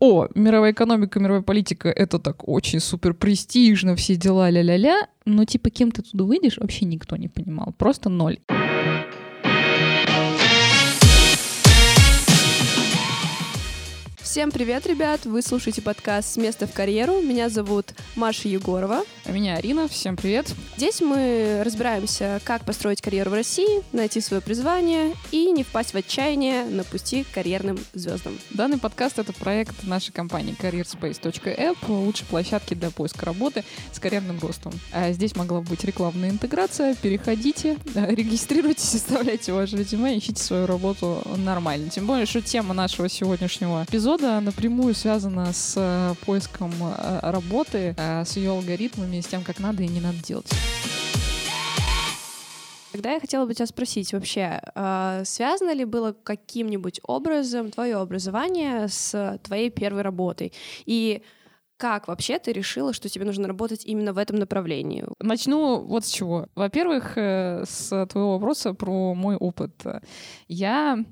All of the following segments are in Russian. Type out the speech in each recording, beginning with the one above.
о, мировая экономика, мировая политика, это так очень супер престижно, все дела ля-ля-ля, но типа кем ты туда выйдешь, вообще никто не понимал, просто ноль. Всем привет, ребят! Вы слушаете подкаст «С места в карьеру». Меня зовут Маша Егорова. А меня Арина. Всем привет. Здесь мы разбираемся, как построить карьеру в России, найти свое призвание и не впасть в отчаяние на пути к карьерным звездам. Данный подкаст — это проект нашей компании careerspace.app, лучшей площадки для поиска работы с карьерным ростом. А здесь могла быть рекламная интеграция. Переходите, регистрируйтесь, оставляйте ваше резюме, ищите свою работу нормально. Тем более, что тема нашего сегодняшнего эпизода года напрямую связана с э, поиском э, работы, э, с ее алгоритмами, с тем, как надо и не надо делать. Тогда я хотела бы тебя спросить вообще, связано ли было каким-нибудь образом твое образование с твоей первой работой? И как вообще ты решила, что тебе нужно работать именно в этом направлении? Начну вот с чего. Во-первых, с твоего вопроса про мой опыт. Я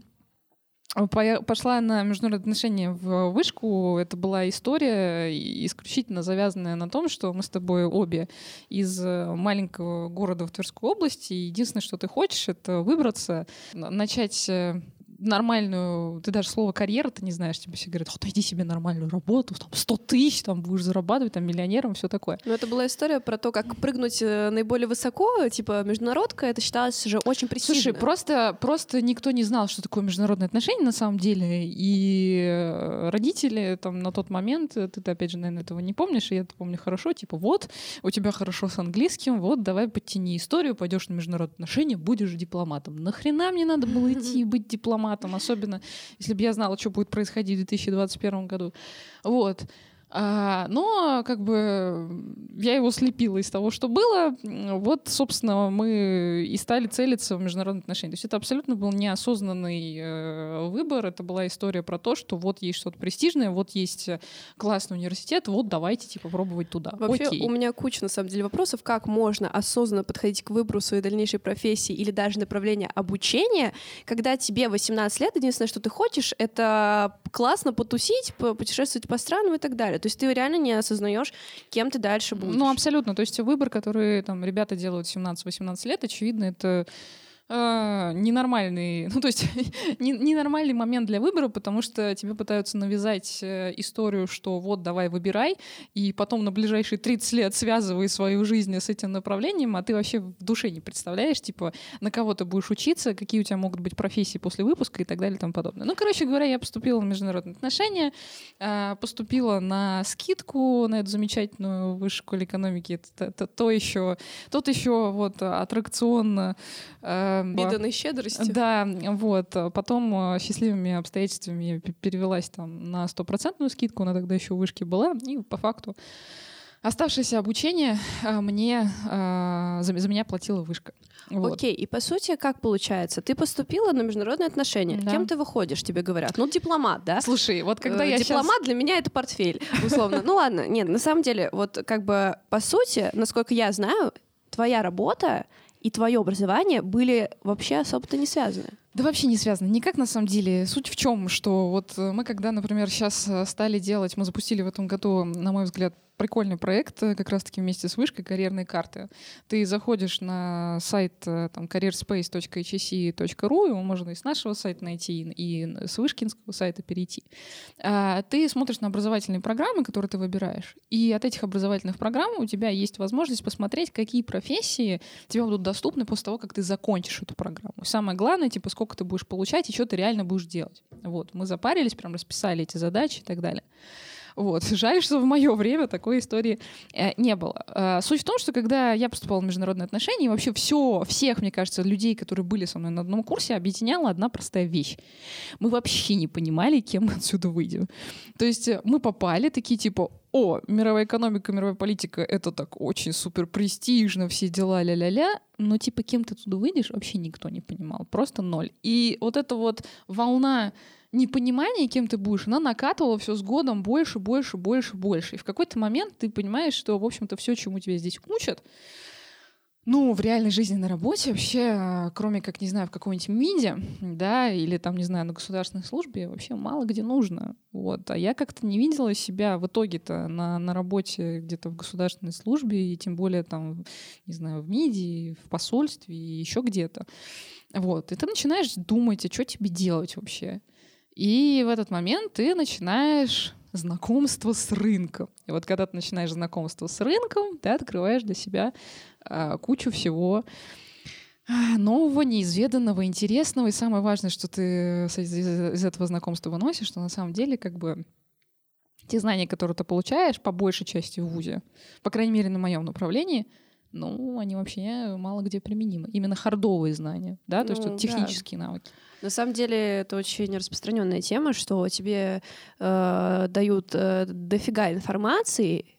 пошла на международные отношения в вышку. Это была история исключительно завязанная на том, что мы с тобой обе из э, маленького города в Тверской области. Единственное, что ты хочешь, это выбраться, начать э, нормальную, ты даже слово карьера ты не знаешь, тебе все говорят, найди себе нормальную работу, там 100 тысяч, там будешь зарабатывать, там миллионером, все такое. Но это была история про то, как прыгнуть э, наиболее высоко, типа международка, это считалось же очень престижно. Слушай, просто, просто никто не знал, что такое международные отношения на самом деле, и э, родители там на тот момент, э, ты, опять же, наверное, этого не помнишь, и я это помню хорошо, типа вот, у тебя хорошо с английским, вот, давай подтяни историю, пойдешь на международные отношения, будешь дипломатом. Нахрена мне надо было идти быть дипломатом? Форматом, особенно если бы я знала, что будет происходить в 2021 году. Вот. А, но как бы я его слепила из того, что было. Вот, собственно, мы и стали целиться в международные отношения. То есть это абсолютно был неосознанный э, выбор. Это была история про то, что вот есть что-то престижное, вот есть классный университет, вот давайте типа пробовать туда. Вообще Окей. у меня куча на самом деле вопросов, как можно осознанно подходить к выбору своей дальнейшей профессии или даже направления обучения, когда тебе 18 лет, единственное, что ты хочешь, это классно потусить, путешествовать по странам и так далее далее. То есть ты реально не осознаешь, кем ты дальше будешь. Ну, абсолютно. То есть выбор, который там ребята делают 17-18 лет, очевидно, это э, ненормальный, ну то есть ненормальный момент для выбора, потому что тебе пытаются навязать э, историю, что вот давай выбирай, и потом на ближайшие 30 лет связывай свою жизнь с этим направлением, а ты вообще в душе не представляешь, типа, на кого ты будешь учиться, какие у тебя могут быть профессии после выпуска и так далее и тому подобное. Ну, короче говоря, я поступила на международные отношения, э, поступила на скидку на эту замечательную высшую школе экономики. Это, это то еще, тот еще вот аттракцион э, Биданной щедрости. Да, вот. Потом э, счастливыми обстоятельствами перевелась там на стопроцентную скидку, она тогда еще у вышки была, и по факту Оставшееся обучение э, мне э, за, за меня платила вышка. Вот. Окей, и по сути, как получается? Ты поступила на международные отношения. Да. Кем ты выходишь, тебе говорят? Ну, дипломат, да? Слушай, вот когда я Дипломат сейчас... для меня это портфель, условно. Ну ладно, нет, на самом деле, вот как бы по сути, насколько я знаю, твоя работа и твое образование были вообще особо-то не связаны. Да вообще не связано. Никак на самом деле. Суть в чем, что вот мы когда, например, сейчас э, стали делать, мы запустили в этом году, на мой взгляд, прикольный проект, э, как раз-таки вместе с вышкой карьерные карты. Ты заходишь на сайт э, там, careerspace.hse.ru, его можно и с нашего сайта найти, и с вышкинского сайта перейти. А, ты смотришь на образовательные программы, которые ты выбираешь, и от этих образовательных программ у тебя есть возможность посмотреть, какие профессии тебе будут доступны после того, как ты закончишь эту программу. Самое главное, типа, сколько ты будешь получать и что ты реально будешь делать. Вот, мы запарились, прям расписали эти задачи и так далее. Вот. Жаль, что в мое время такой истории э, не было. Э, суть в том, что когда я поступала в международные отношения, вообще все, всех, мне кажется, людей, которые были со мной на одном курсе, объединяла одна простая вещь. Мы вообще не понимали, кем мы отсюда выйдем. То есть э, мы попали такие типа, о, мировая экономика, мировая политика, это так очень супер престижно, все дела ля-ля-ля, но типа кем ты туда выйдешь, вообще никто не понимал, просто ноль. И вот эта вот волна непонимание, кем ты будешь, она накатывала все с годом больше, больше, больше, больше. И в какой-то момент ты понимаешь, что, в общем-то, все, чему тебя здесь учат, Ну, в реальной жизни на работе вообще, кроме как, не знаю, в каком-нибудь МИДе, да, или там, не знаю, на государственной службе, вообще мало где нужно. Вот. А я как-то не видела себя в итоге-то на, на работе где-то в государственной службе, и тем более там, не знаю, в МИДе, в посольстве и еще где-то. Вот. И ты начинаешь думать, а что тебе делать вообще? И в этот момент ты начинаешь знакомство с рынком. И вот когда ты начинаешь знакомство с рынком, ты открываешь для себя а, кучу всего а, нового, неизведанного, интересного. И самое важное, что ты из, из этого знакомства выносишь, что на самом деле как бы те знания, которые ты получаешь по большей части в ВУЗе, по крайней мере на моем направлении, ну, они вообще мало где применимы. Именно хардовые знания, да, то ну, есть вот технические да. навыки. На самом деле это очень распространенная тема, что тебе э, дают э, дофига информации,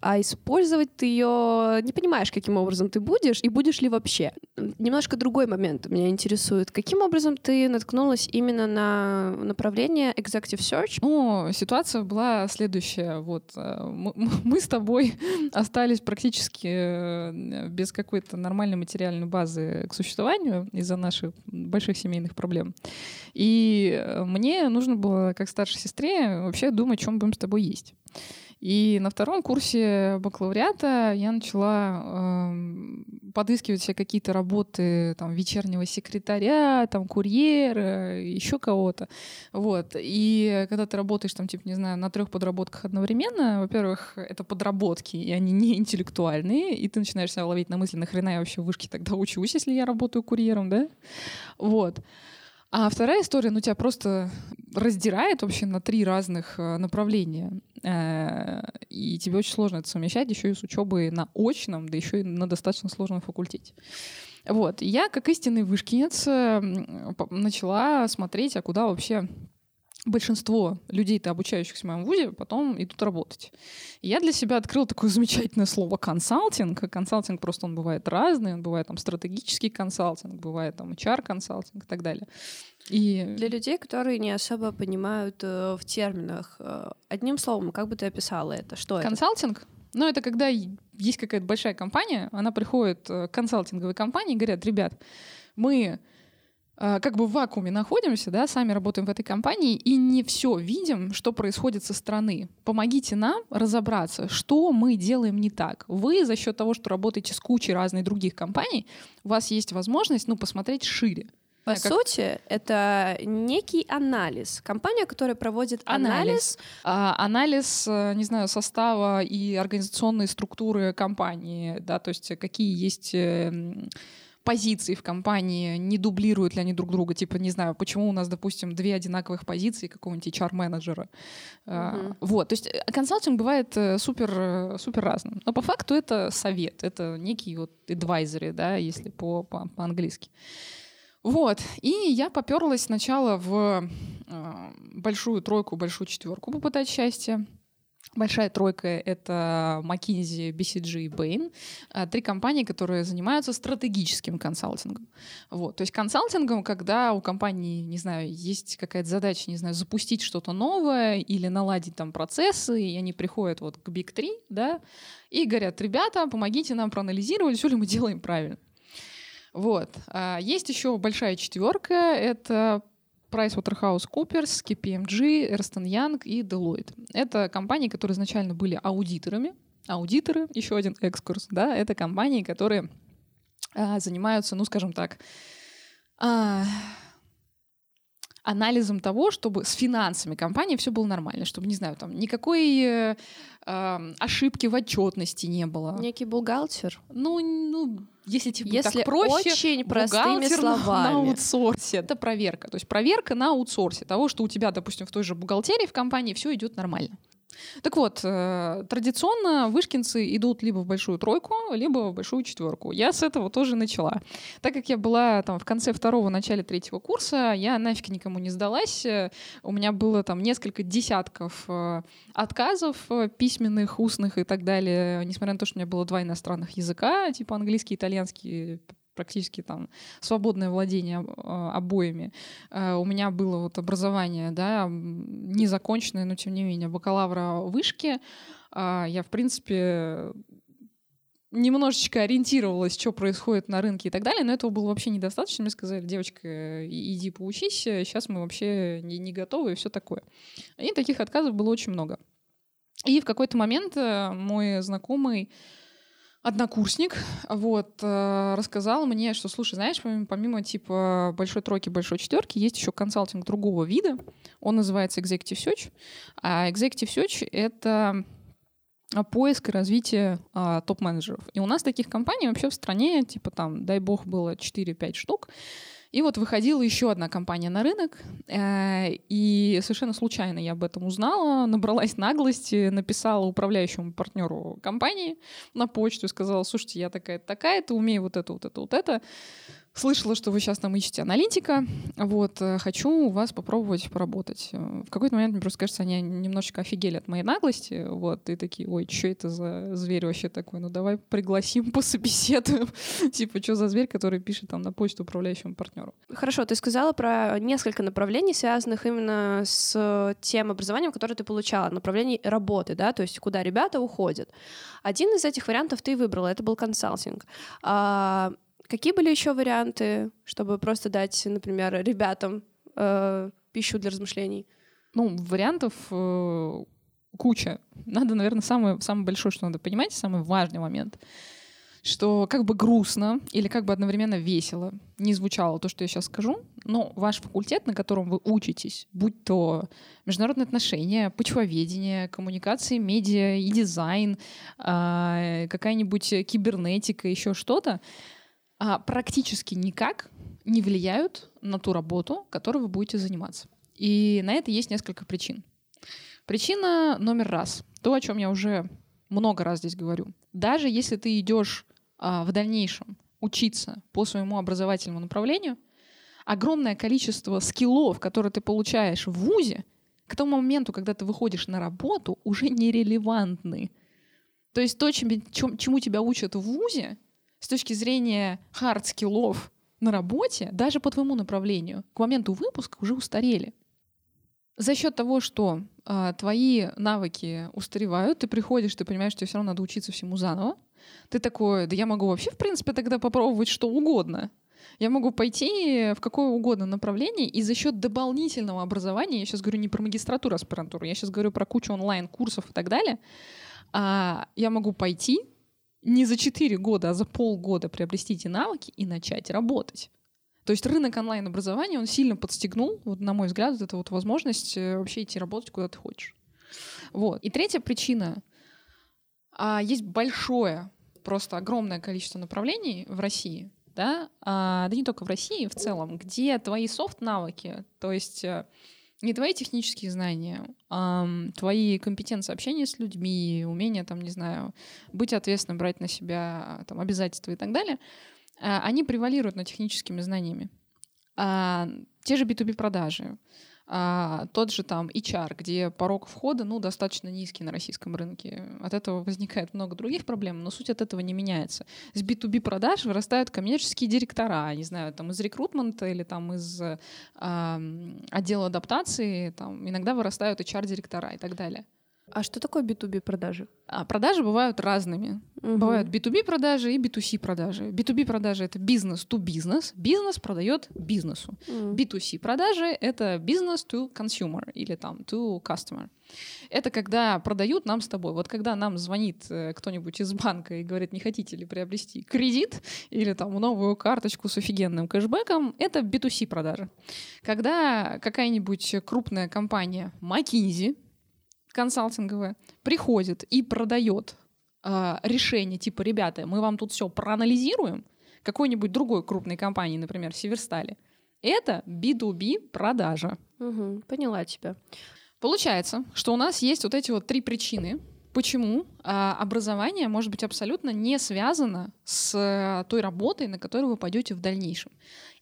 а использовать ты ее не понимаешь, каким образом ты будешь и будешь ли вообще. Немножко другой момент меня интересует. Каким образом ты наткнулась именно на направление Executive Search? Ну, ситуация была следующая. Вот э, мы с тобой остались практически э, без какой-то нормальной материальной базы к существованию из-за наших больших семейных проблем. И э, мне нужно было, как старшей сестре, вообще думать, чем будем с тобой есть. И на втором курсе бакалавриата я начала э, подыскивать себе какие-то работы там, вечернего секретаря, там, курьера, еще кого-то. Вот. И когда ты работаешь, там, типа, не знаю, на трех подработках одновременно, во-первых, это подработки, и они не интеллектуальные, и ты начинаешь себя ловить на мысли, нахрена я вообще в вышке тогда учусь, если я работаю курьером, да? Вот. А вторая история, ну, тебя просто раздирает вообще на три разных э, направления. Э, и тебе очень сложно это совмещать еще и с учебой на очном, да еще и на достаточно сложном факультете. Вот. Я, как истинный вышкинец, начала смотреть, а куда вообще большинство людей-то, обучающихся в моем вузе, потом идут работать. И я для себя открыл такое замечательное слово «консалтинг». Консалтинг просто он бывает разный. Он бывает там стратегический консалтинг, бывает там HR-консалтинг и так далее. И... Для людей, которые не особо понимают э, в терминах, э, одним словом, как бы ты описала это? Что консалтинг? это? Ну, это когда есть какая-то большая компания, она приходит э, к консалтинговой компании и говорят, ребят, мы как бы в вакууме находимся, да, сами работаем в этой компании и не все видим, что происходит со стороны. Помогите нам разобраться, что мы делаем не так. Вы за счет того, что работаете с кучей разных других компаний, у вас есть возможность, ну, посмотреть шире. По как... сути, это некий анализ. Компания, которая проводит анализ. Анализ, а, анализ э, не знаю, состава и организационной структуры компании, да, то есть какие есть эм, позиций в компании, не дублируют ли они друг друга. Типа, не знаю, почему у нас, допустим, две одинаковых позиции какого-нибудь HR-менеджера. Uh-huh. Вот, то есть э, консалтинг бывает э, супер, э, супер разным. Но по факту это совет, это некий вот advisory, да, если по, по, по-английски. Вот. И я поперлась сначала в большую тройку, большую четверку попытать счастье. Большая тройка — это McKinsey, BCG и Bain. А, три компании, которые занимаются стратегическим консалтингом. Вот. То есть консалтингом, когда у компании, не знаю, есть какая-то задача, не знаю, запустить что-то новое или наладить там процессы, и они приходят вот к Big 3, да, и говорят, ребята, помогите нам проанализировать, все ли мы делаем правильно. Вот. А, есть еще большая четверка, это PricewaterhouseCoopers, KPMG, Ernst Young и Deloitte. Это компании, которые изначально были аудиторами. Аудиторы, еще один экскурс, да, это компании, которые а, занимаются, ну, скажем так, а, анализом того, чтобы с финансами компании все было нормально, чтобы, не знаю, там никакой э, э, ошибки в отчетности не было. Некий бухгалтер? Ну, ну если тебе если так проще, очень простыми словами. на аутсорсе. Это проверка. То есть проверка на аутсорсе того, что у тебя, допустим, в той же бухгалтерии в компании все идет нормально. Так вот, э, традиционно вышкинцы идут либо в большую тройку, либо в большую четверку. Я с этого тоже начала. Так как я была там в конце второго, начале третьего курса, я нафиг никому не сдалась. У меня было там несколько десятков э, отказов э, письменных, устных и так далее, несмотря на то, что у меня было два иностранных языка, типа английский, итальянский, практически там свободное владение а, обоими. Э, у меня было вот образование, да, незаконченное, но тем не менее, бакалавра вышки. А, я, в принципе, немножечко ориентировалась, что происходит на рынке и так далее, но этого было вообще недостаточно. Мне сказали, девочка, иди поучись, сейчас мы вообще не, не готовы и все такое. И таких отказов было очень много. И в какой-то момент э, мой знакомый однокурсник вот, э, рассказал мне, что, слушай, знаешь, помимо, помимо типа большой тройки, большой четверки, есть еще консалтинг другого вида. Он называется Executive Search. А Executive Search — это поиск и развитие а, топ-менеджеров. И у нас таких компаний вообще в стране, типа там, дай бог, было 4-5 штук. И вот выходила еще одна компания на рынок, э, и совершенно случайно я об этом узнала, набралась наглости, написала управляющему партнеру компании на почту и сказала, слушайте, я такая-то такая-то, умею вот это, вот это, вот это слышала, что вы сейчас там ищете аналитика, вот, э, хочу у вас попробовать поработать. Э, в какой-то момент, мне просто кажется, они немножечко офигели от моей наглости, вот, и такие, ой, что это за зверь вообще такой, ну давай пригласим, пособеседуем, типа, что за зверь, который пишет там на почту управляющему партнеру. Хорошо, ты сказала про несколько направлений, связанных именно с тем образованием, которое ты получала, направлений работы, да, то есть куда ребята уходят. Один из этих вариантов ты выбрала, это был консалтинг. А, Какие были еще варианты, чтобы просто дать, например, ребятам э, пищу для размышлений? Ну, вариантов э, куча. Надо, наверное, самое, самое большое, что надо понимать, самый важный момент, что как бы грустно или как бы одновременно весело не звучало то, что я сейчас скажу, но ваш факультет, на котором вы учитесь, будь то международные отношения, почвоведение, коммуникации, медиа и дизайн, э, какая-нибудь кибернетика, еще что-то, а, практически никак не влияют на ту работу, которой вы будете заниматься. И на это есть несколько причин. Причина номер раз. То, о чем я уже много раз здесь говорю. Даже если ты идешь а, в дальнейшем учиться по своему образовательному направлению, огромное количество скиллов, которые ты получаешь в ВУЗе, к тому моменту, когда ты выходишь на работу, уже нерелевантны. То есть то, чем, чему тебя учат в ВУЗе, с точки зрения хард-скиллов на работе, даже по твоему направлению, к моменту выпуска уже устарели. За счет того, что э, твои навыки устаревают, ты приходишь, ты понимаешь, что тебе все равно надо учиться всему заново. Ты такой, да я могу вообще, в принципе, тогда попробовать что угодно. Я могу пойти в какое угодно направление, и за счет дополнительного образования, я сейчас говорю не про магистратуру, аспирантуру, я сейчас говорю про кучу онлайн-курсов и так далее, а, я могу пойти, не за 4 года, а за полгода приобрести эти навыки и начать работать. То есть рынок онлайн-образования, он сильно подстегнул, вот, на мой взгляд, вот эту вот возможность э, вообще идти работать куда ты хочешь. Вот. И третья причина. А, есть большое, просто огромное количество направлений в России, да, а, да не только в России, в целом, где твои софт-навыки, то есть э, не твои технические знания, а твои компетенции общения с людьми, умение, там, не знаю, быть ответственным, брать на себя там, обязательства и так далее, а, они превалируют над техническими знаниями. А, те же B2B-продажи, а, тот же там HR, где порог входа ну, достаточно низкий на российском рынке. От этого возникает много других проблем, но суть от этого не меняется. С B2B продаж вырастают коммерческие директора, не знаю, там из рекрутмента или там из э, отдела адаптации, там иногда вырастают HR-директора и так далее. А что такое B2B продажи? А продажи бывают разными. Угу. Бывают B2B продажи и B2C продажи. B2B продажи это бизнес to бизнес. Бизнес продает бизнесу. Угу. B2C продажи это бизнес to consumer или там to customer. Это когда продают нам с тобой. Вот когда нам звонит э, кто-нибудь из банка и говорит, не хотите ли приобрести кредит или там новую карточку с офигенным кэшбэком, это B2C продажи. Когда какая-нибудь крупная компания McKinsey консалтинговая приходит и продает э, решение типа, ребята, мы вам тут все проанализируем, какой-нибудь другой крупной компании, например, Северстали, это B2B продажа. Угу, поняла тебя. Получается, что у нас есть вот эти вот три причины, почему а, образование может быть абсолютно не связано с а, той работой, на которую вы пойдете в дальнейшем.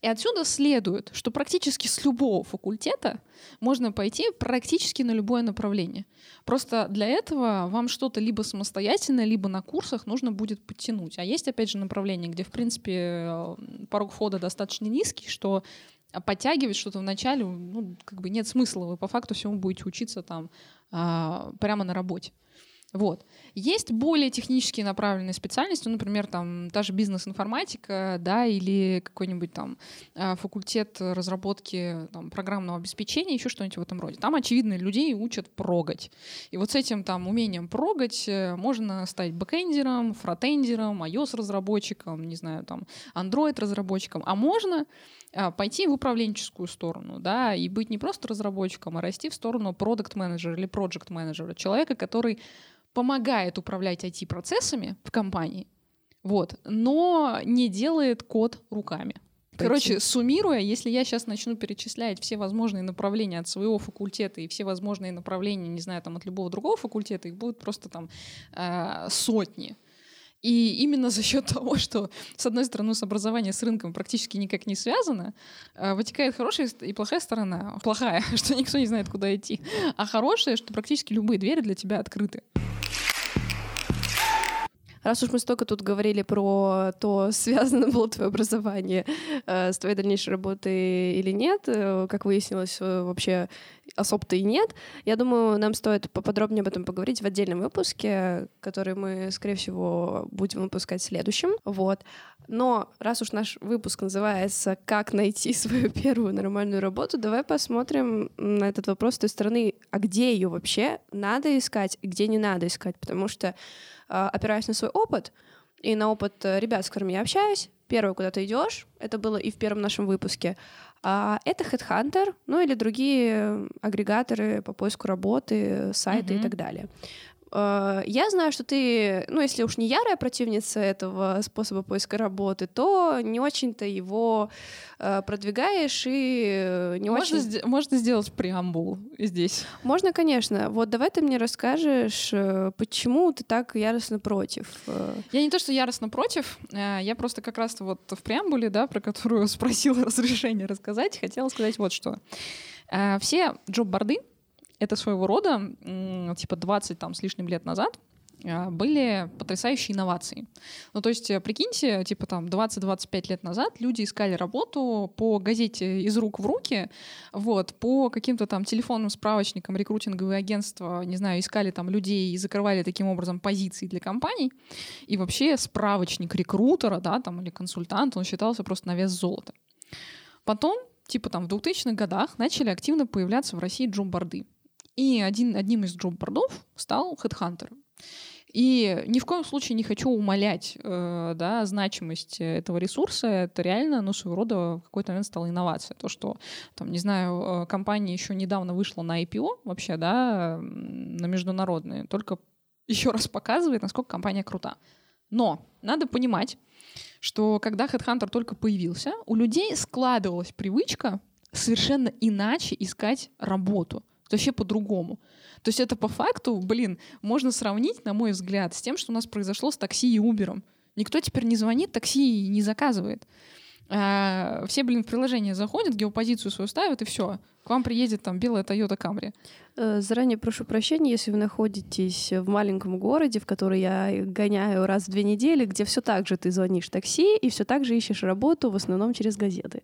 И отсюда следует, что практически с любого факультета можно пойти практически на любое направление. Просто для этого вам что-то либо самостоятельно, либо на курсах нужно будет подтянуть. А есть, опять же, направление, где, в принципе, э, порог входа достаточно низкий, что подтягивать что-то вначале, ну, как бы нет смысла, вы по факту всему будете учиться там а, прямо на работе. Вот. Есть более технически направленные специальности, ну, например, там та же бизнес-информатика, да, или какой-нибудь там а, факультет разработки там, программного обеспечения, еще что-нибудь в этом роде. Там, очевидно, людей учат прогать. И вот с этим там умением прогать э, можно стать бэкэндером, фронтендером, iOS-разработчиком, не знаю, там, Android-разработчиком. А можно а, пойти в управленческую сторону, да, и быть не просто разработчиком, а расти в сторону продукт-менеджера или проект-менеджера, человека, который помогает управлять IT-процессами в компании, вот, но не делает код руками. Короче, суммируя, если я сейчас начну перечислять все возможные направления от своего факультета и все возможные направления, не знаю, там от любого другого факультета, их будет просто там э, сотни. И именно за счет того, что, с одной стороны, с образованием с рынком практически никак не связано, э, вытекает хорошая и плохая сторона. Плохая, что никто не знает, куда идти. А хорошая, что практически любые двери для тебя открыты. Раз уж мы столько тут говорили про то, связано было твое образование э, с твоей дальнейшей работой или нет, э, как выяснилось, э, вообще особо-то и нет, я думаю, нам стоит поподробнее об этом поговорить в отдельном выпуске, который мы, скорее всего, будем выпускать следующим. Вот. Но раз уж наш выпуск называется «Как найти свою первую нормальную работу», давай посмотрим на этот вопрос с той стороны, а где ее вообще надо искать где не надо искать, потому что а, опираясь на свой опыт и на опыт э, ребят, с которыми я общаюсь, первое, куда ты идешь, это было и в первом нашем выпуске, а это Headhunter, ну или другие агрегаторы по поиску работы, сайты mm-hmm. и так далее. Э, я знаю, что ты, ну, если уж не ярая противница этого способа поиска работы, то не очень-то его э, продвигаешь и не можно очень... можно сделать преамбул здесь. Можно, конечно. Вот давай ты мне расскажешь, э, почему ты так яростно против. Я не то, что яростно против, я просто как раз вот в преамбуле, да, про которую спросила разрешение рассказать, хотела сказать вот что. Все джоб-борды, это своего рода, типа 20 там, с лишним лет назад, а, были потрясающие инновации. Ну, то есть, э, прикиньте, типа там 20-25 лет назад люди искали работу по газете из рук в руки, вот, по каким-то там телефонным справочникам рекрутинговые агентства, не знаю, искали там людей и закрывали таким образом позиции для компаний. И вообще справочник рекрутера, да, там, или консультанта, он считался просто на вес золота. Потом, типа там в 2000-х годах начали активно появляться в России джобборды. И один, одним из джоб-бордов стал Headhunter. И ни в коем случае не хочу умалять э, да, значимость этого ресурса. Это реально, ну, своего рода в какой-то момент стала инновация. То, что, там, не знаю, э, компания еще недавно вышла на IPO вообще, да, на международные, только еще раз показывает, насколько компания крута. Но надо понимать, что когда Headhunter только появился, у людей складывалась привычка совершенно иначе искать работу — вообще по-другому. То есть это по факту, блин, можно сравнить, на мой взгляд, с тем, что у нас произошло с такси и Убером. Никто теперь не звонит, такси не заказывает. А, все, блин, в приложение заходят, геопозицию свою ставят, и все. К вам приедет там белая Toyota Camry. Э, заранее прошу прощения, если вы находитесь в маленьком городе, в который я гоняю раз в две недели, где все так же ты звонишь такси и все так же ищешь работу, в основном через газеты.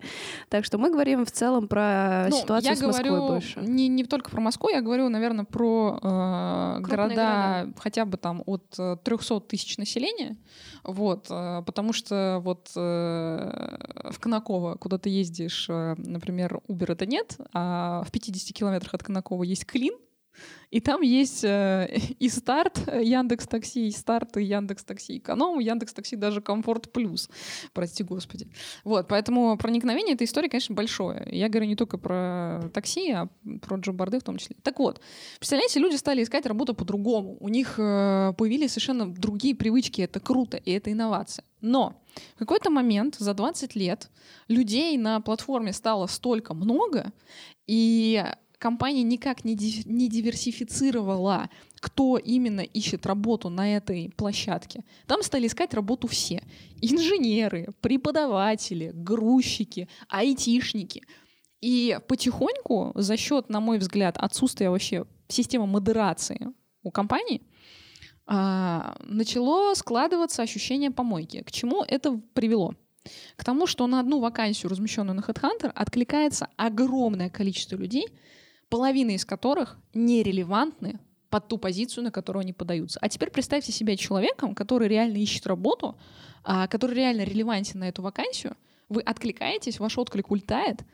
Так что мы говорим в целом про ну, ситуацию я с Москвой говорю больше. Не, не только про Москву, я говорю, наверное, про э, города, города хотя бы там от 300 э, тысяч населения. Вот, э, потому что вот э, в Конаково, куда ты ездишь, э, например, Uber это нет, а в 50 километрах от Конакова есть Клин, и там есть э, и старт Яндекс Такси, и старт и Яндекс Такси Эконом, Яндекс Такси даже Комфорт Плюс. Прости господи. Вот, поэтому проникновение этой истории, конечно, большое. Я говорю не только про такси, а про джобборды в том числе. Так вот, представляете, люди стали искать работу по-другому. У них э, появились совершенно другие привычки. Это круто, и это инновация. Но в какой-то момент за 20 лет людей на платформе стало столько много, и компания никак не, ди- не диверсифицировала, кто именно ищет работу на этой площадке. Там стали искать работу все. Инженеры, преподаватели, грузчики, айтишники. И потихоньку за счет, на мой взгляд, отсутствия вообще системы модерации у компании, а, начало складываться ощущение помойки. К чему это привело? К тому, что на одну вакансию, размещенную на HeadHunter, откликается огромное количество людей, половина из которых нерелевантны под ту позицию, на которую они подаются. А теперь представьте себя человеком, который реально ищет работу, а, который реально релевантен на эту вакансию. Вы откликаетесь, ваш отклик улетает,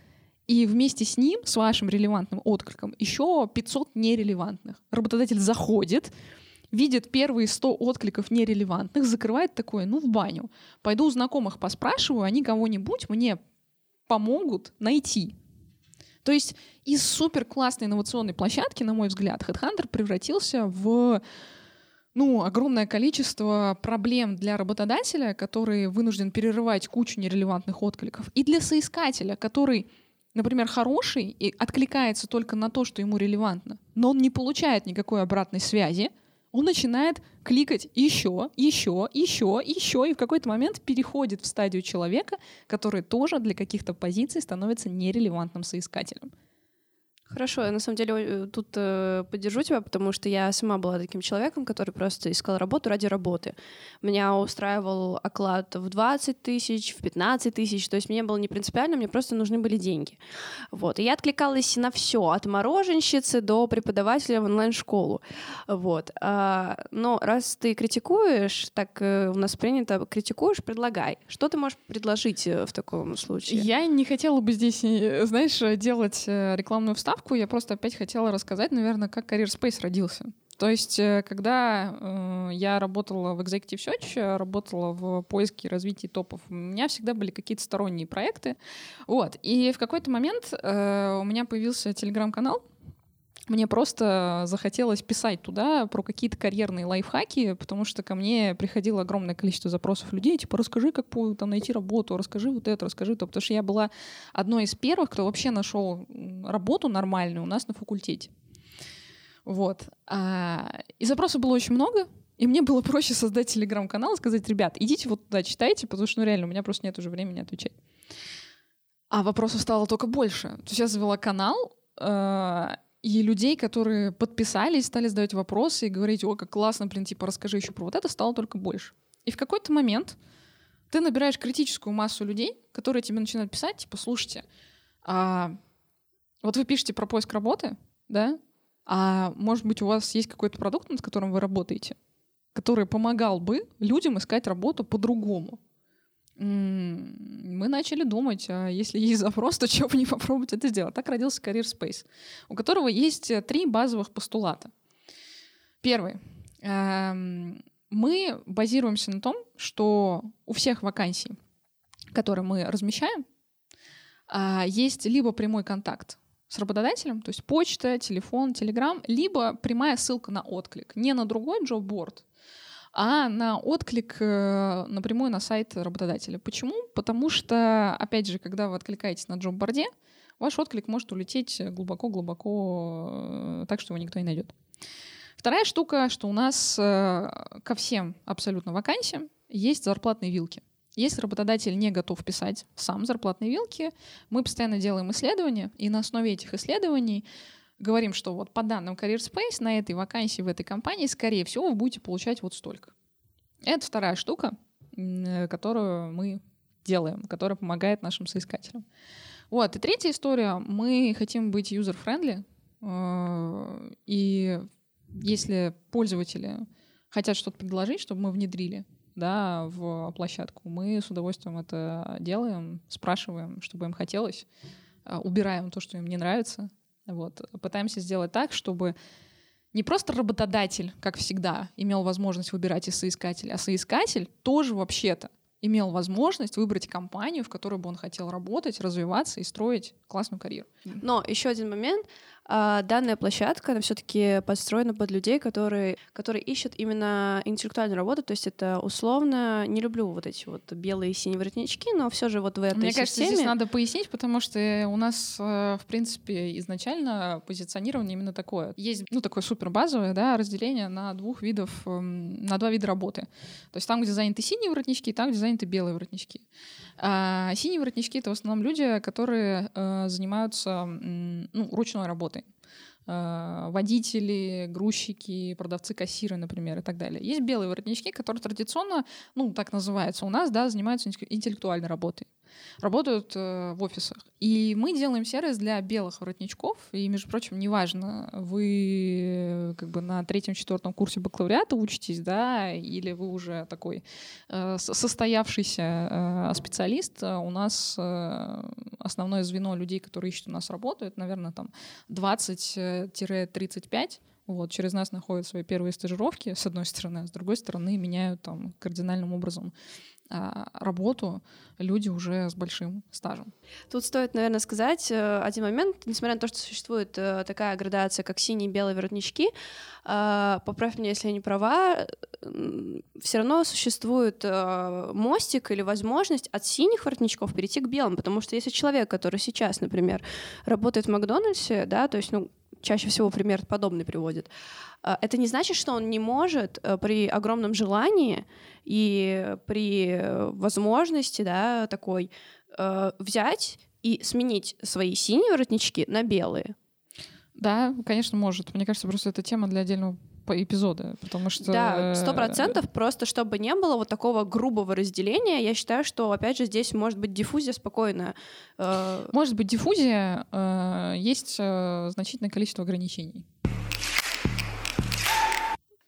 и вместе с ним, с вашим релевантным откликом, еще 500 нерелевантных. Работодатель заходит, видит первые 100 откликов нерелевантных, закрывает такое, ну, в баню. Пойду у знакомых поспрашиваю, они кого-нибудь мне помогут найти. То есть из супер классной инновационной площадки, на мой взгляд, HeadHunter превратился в ну, огромное количество проблем для работодателя, который вынужден перерывать кучу нерелевантных откликов, и для соискателя, который, например, хороший и откликается только на то, что ему релевантно, но он не получает никакой обратной связи, он начинает кликать еще, еще, еще, еще, и в какой-то момент переходит в стадию человека, который тоже для каких-то позиций становится нерелевантным соискателем. Хорошо, я на самом деле э, тут э, поддержу тебя, потому что я сама была таким человеком, который просто искал работу ради работы. Меня устраивал оклад в 20 тысяч, в 15 тысяч, то есть мне было не принципиально, мне просто нужны были деньги. Вот. И я откликалась на все, от мороженщицы до преподавателя в онлайн-школу. Вот. А, но раз ты критикуешь, так э, у нас принято, критикуешь, предлагай. Что ты можешь предложить э, в таком случае? Я не хотела бы здесь, знаешь, делать рекламную вставку, вставку я просто опять хотела рассказать, наверное, как Career Space родился. То есть, э, когда э, я работала в Executive Search, работала в поиске и развитии топов, у меня всегда были какие-то сторонние проекты. Вот. И в какой-то момент э, у меня появился телеграм-канал, мне просто захотелось писать туда про какие-то карьерные лайфхаки, потому что ко мне приходило огромное количество запросов людей, типа, расскажи, как там найти работу, расскажи вот это, расскажи то, потому что я была одной из первых, кто вообще нашел работу нормальную у нас на факультете. Вот. А, и запросов было очень много, и мне было проще создать телеграм-канал и сказать, ребят, идите вот туда, читайте, потому что, ну, реально, у меня просто нет уже времени отвечать. А вопросов стало только больше. То есть я завела канал, э, и людей, которые подписались, стали задавать вопросы и говорить, о, как классно, блин, типа, расскажи еще про вот это, стало только больше. И в какой-то момент ты набираешь критическую массу людей, которые тебе начинают писать, типа, слушайте, а, вот вы пишете про поиск работы, да, а может быть у вас есть какой-то продукт, над которым вы работаете, который помогал бы людям искать работу по-другому мы начали думать, а если есть запрос, то чего бы не попробовать это сделать. Так родился Career Space, у которого есть э, три базовых постулата. Первый. Эм, мы базируемся на том, что у всех вакансий, которые мы размещаем, а, есть либо прямой контакт с работодателем, то есть почта, телефон, телеграм, либо прямая ссылка на отклик, не на другой джобборд, а на отклик э, напрямую на сайт работодателя. Почему? Потому что, опять же, когда вы откликаетесь на джоб-борде, ваш отклик может улететь глубоко-глубоко э, так, что его никто не найдет. Вторая штука, что у нас э, ко всем абсолютно вакансиям есть зарплатные вилки. Если работодатель не готов писать сам зарплатные вилки, мы постоянно делаем исследования, и на основе этих исследований говорим, что вот по данным Career Space на этой вакансии в этой компании, скорее всего, вы будете получать вот столько. Это вторая штука, которую мы делаем, которая помогает нашим соискателям. Вот. И третья история. Мы хотим быть user-friendly. Э, и если пользователи хотят что-то предложить, чтобы мы внедрили да, в площадку, мы с удовольствием это делаем, спрашиваем, чтобы им хотелось, э, убираем то, что им не нравится, вот. Пытаемся сделать так, чтобы не просто работодатель, как всегда, имел возможность выбирать из соискателя, а соискатель тоже вообще-то имел возможность выбрать компанию, в которой бы он хотел работать, развиваться и строить классную карьеру. Но еще один момент. А, данная площадка, она все-таки построена под людей, которые, которые ищут именно интеллектуальную работу, то есть это условно, не люблю вот эти вот белые и синие воротнички, но все же вот в этой Мне системе... кажется, здесь надо пояснить, потому что у нас, э, в принципе, изначально позиционирование именно такое. Есть, ну, такое супер базовое, да, разделение на двух видов, эм, на два вида работы. То есть там, где заняты синие воротнички, и там, где заняты белые воротнички. А синие воротнички — это в основном люди, которые э, занимаются ну, ручной работой э, водители, грузчики, продавцы, кассиры, например, и так далее. Есть белые воротнички, которые традиционно, ну, так называются у нас, да, занимаются интеллектуальной работой. Работают э, в офисах. И мы делаем сервис для белых воротничков. И, между прочим, неважно, вы как бы на третьем-четвертом курсе бакалавриата учитесь, да, или вы уже такой э, состоявшийся э, специалист. У нас э, основное звено людей, которые ищут у нас работу, это, наверное, там 20-35 вот, через нас находят свои первые стажировки, с одной стороны, а с другой стороны меняют там кардинальным образом работу люди уже с большим стажем. Тут стоит, наверное, сказать э, один момент. Несмотря на то, что существует э, такая градация, как синие и белые воротнички, э, поправь меня, если я не права, все равно существует мостик или возможность от синих воротничков перейти к белым, потому что если человек, который сейчас, например, работает в Макдональдсе, да, то есть, ну, чаще всего пример подобный приводит. А, это не значит, что он не может э, при огромном желании и при возможности, да, такой, э, взять и сменить свои синие воротнички на белые. Да, конечно, может. Мне кажется, просто это тема для отдельного эпизода, потому что... Да, сто процентов, просто чтобы не было вот такого грубого разделения, я считаю, что, опять же, здесь может быть диффузия спокойная. Э, может быть диффузия, э, есть э, значительное количество ограничений.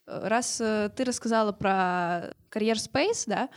Раз ты рассказала про карьер Space, да,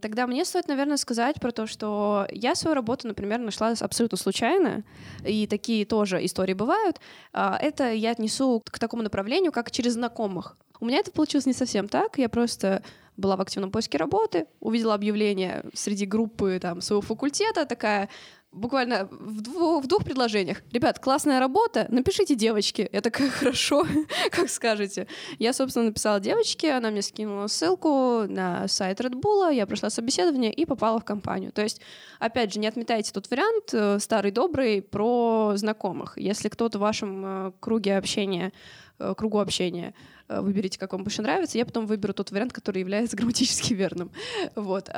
Тогда мне стоит, наверное, сказать про то, что я свою работу, например, нашла абсолютно случайно, и такие тоже истории бывают. А, это я отнесу к такому направлению, как через знакомых. У меня это получилось не совсем так, я просто была в активном поиске работы, увидела объявление среди группы там, своего факультета, такая, буквально в двух, в двух предложениях. Ребят, классная работа, напишите девочке. Это такая, хорошо, как скажете. Я, собственно, написала девочке, она мне скинула ссылку на сайт Red Bull, я прошла собеседование и попала в компанию. То есть, опять же, не отметайте тот вариант э, старый добрый про знакомых. Если кто-то в вашем э, круге общения, э, кругу общения выберите, как вам больше нравится, я потом выберу тот вариант, который является грамматически верным. Вот.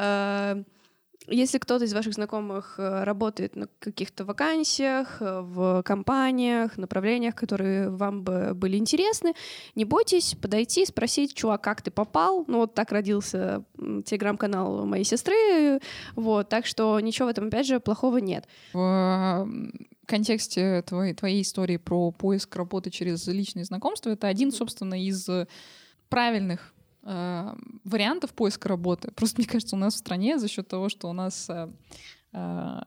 Если кто-то из ваших знакомых э, работает на каких-то вакансиях, э, в компаниях, направлениях, которые вам бы были интересны, не бойтесь подойти, спросить, чувак, как ты попал? Ну вот так родился телеграм-канал моей сестры, вот, так что ничего в этом, опять же, плохого нет. В контексте твоей, твоей истории про поиск работы через личные знакомства, это один, собственно, из правильных э, вариантов поиска работы. Просто мне кажется, у нас в стране за счет того, что у нас э, э,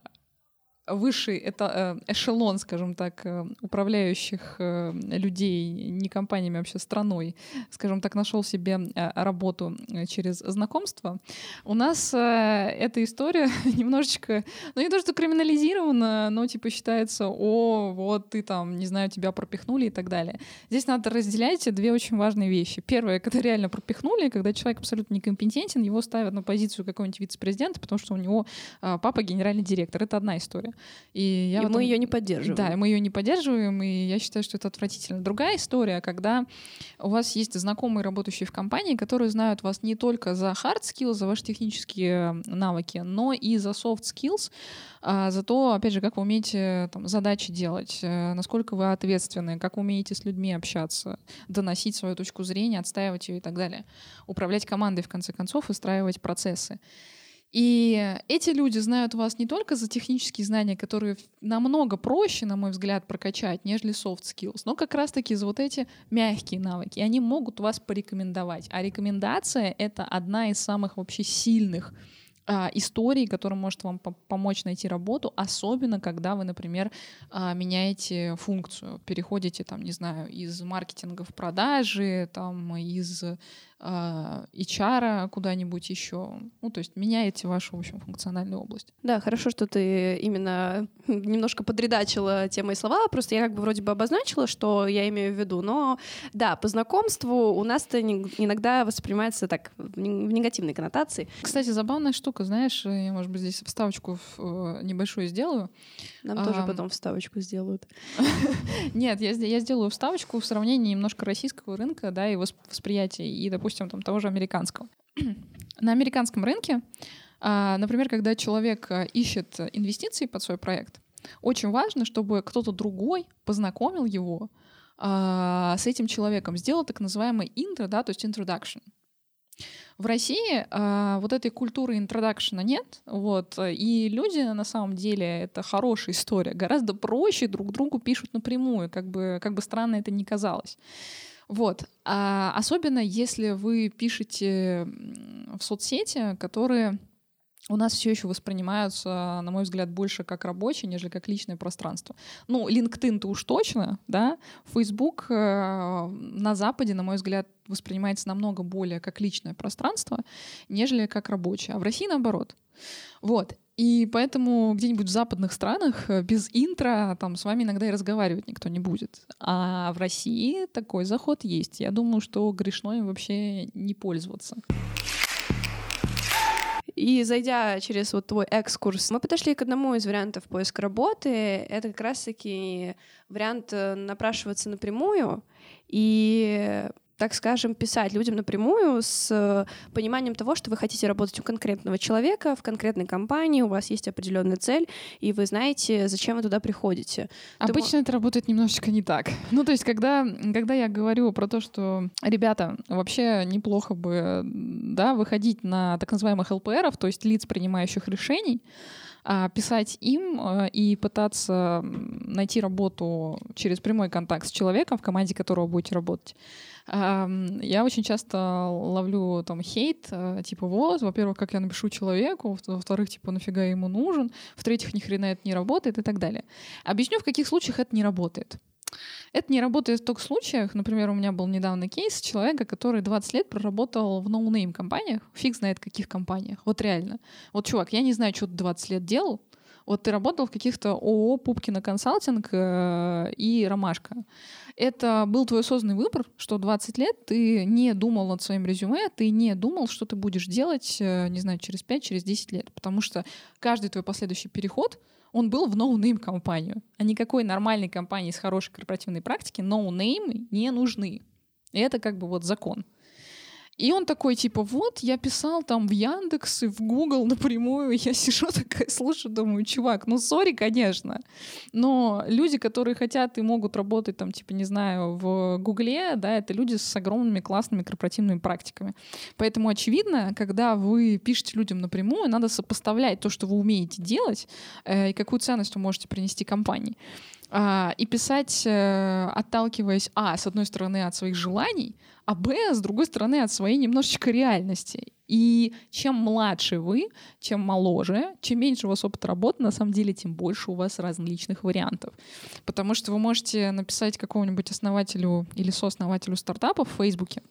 высший это э, эшелон, скажем так, э, управляющих э, людей, не компаниями, а вообще страной, скажем так, нашел себе работу через знакомство. У нас эта история немножечко, ну не то, что криминализирована, но типа считается, о, вот ты там, не знаю, тебя пропихнули и так далее. Здесь надо разделять две очень важные вещи. Первое, когда реально пропихнули, когда человек абсолютно некомпетентен, его ставят на позицию какого-нибудь вице-президента, потому что у него папа генеральный директор. Это одна история. И, я и этом... мы ее не поддерживаем. Да, мы ее не поддерживаем, и я считаю, что это отвратительно. Другая история, когда у вас есть знакомые, работающие в компании, которые знают вас не только за hard skills, за ваши технические навыки, но и за soft skills, а, за то, опять же, как вы умеете там, задачи делать, э, насколько вы ответственны, как умеете с людьми общаться, доносить свою точку зрения, отстаивать ее и так далее. Управлять командой, в конце концов, выстраивать процессы. И эти люди знают вас не только за технические знания, которые намного проще, на мой взгляд, прокачать, нежели soft skills, но как раз-таки за вот эти мягкие навыки. И они могут вас порекомендовать. А рекомендация — это одна из самых вообще сильных а, историй, которая может вам помочь найти работу, особенно когда вы, например, а, меняете функцию, переходите, там, не знаю, из маркетинга в продажи, там, из HR куда-нибудь еще. Ну, то есть меняете вашу, в общем, функциональную область. Да, хорошо, что ты именно немножко подредачила те мои слова. Просто я как бы вроде бы обозначила, что я имею в виду. Но да, по знакомству у нас это иногда воспринимается так в негативной коннотации. Кстати, забавная штука, знаешь, я, может быть, здесь вставочку э, небольшую сделаю. Нам а, тоже потом вставочку сделают. Нет, я, я сделаю вставочку в сравнении немножко российского рынка, да, и восприятия, и, допустим, допустим, там, того же американского. На американском рынке, а, например, когда человек а, ищет инвестиции под свой проект, очень важно, чтобы кто-то другой познакомил его а, с этим человеком, сделал так называемый интро, да, то есть introduction. В России э, вот этой культуры интродакшена нет, вот, и люди на самом деле это хорошая история, гораздо проще друг другу пишут напрямую, как бы, как бы странно это ни казалось. Вот. А особенно если вы пишете в соцсети, которые у нас все еще воспринимаются, на мой взгляд, больше как рабочие, нежели как личное пространство. Ну, LinkedIn-то уж точно, да, Facebook э, на Западе, на мой взгляд, воспринимается намного более как личное пространство, нежели как рабочее. А в России наоборот. Вот. И поэтому где-нибудь в западных странах э, без интро там с вами иногда и разговаривать никто не будет. А в России такой заход есть. Я думаю, что грешно им вообще не пользоваться. И зайдя через вот твой экскурс, мы подошли к одному из вариантов поиска работы. Это как раз-таки вариант э, напрашиваться напрямую. И так скажем, писать людям напрямую с э, пониманием того, что вы хотите работать у конкретного человека, в конкретной компании, у вас есть определенная цель, и вы знаете, зачем вы туда приходите. Обычно Ты... это работает немножечко не так. Ну, то есть, когда, когда я говорю про то, что, ребята, вообще неплохо бы да, выходить на так называемых ЛПРов, то есть лиц, принимающих решений, а писать им э, и пытаться найти работу через прямой контакт с человеком, в команде которого будете работать, я очень часто ловлю там хейт, э, типа вот, во-первых, как я напишу человеку, во-вторых, типа нафига ему нужен, в-третьих, ни хрена это не работает и так далее. Объясню, в каких случаях это не работает. Это не работает в тех случаях, например, у меня был недавно кейс человека, который 20 лет проработал в no-name компаниях, фиг знает каких компаниях, вот реально. Вот, чувак, я не знаю, что ты 20 лет делал, вот ты работал в каких-то ООО Пупкина консалтинг э, и Ромашка это был твой осознанный выбор, что 20 лет ты не думал над своим резюме, ты не думал, что ты будешь делать, э, не знаю, через 5, через 10 лет. Потому что каждый твой последующий переход, он был в no-name компанию. А никакой нормальной компании с хорошей корпоративной практики ноунеймы не нужны. И это как бы вот закон. И он такой, типа, вот, я писал там в Яндекс и в Google напрямую, я сижу такая, слушаю, думаю, чувак, ну, sorry, конечно, но люди, которые хотят и могут работать там, типа, не знаю, в Гугле, да, это люди с огромными классными корпоративными практиками. Поэтому, очевидно, когда вы пишете людям напрямую, надо сопоставлять то, что вы умеете делать, э, и какую ценность вы можете принести компании. А, и писать, э, отталкиваясь, а, с одной стороны, от своих желаний, а б, с другой стороны, от своей немножечко реальности. И чем младше вы, чем моложе, чем меньше у вас опыта работы, на самом деле, тем больше у вас различных вариантов. Потому что вы можете написать какому-нибудь основателю или сооснователю стартапа в Фейсбуке,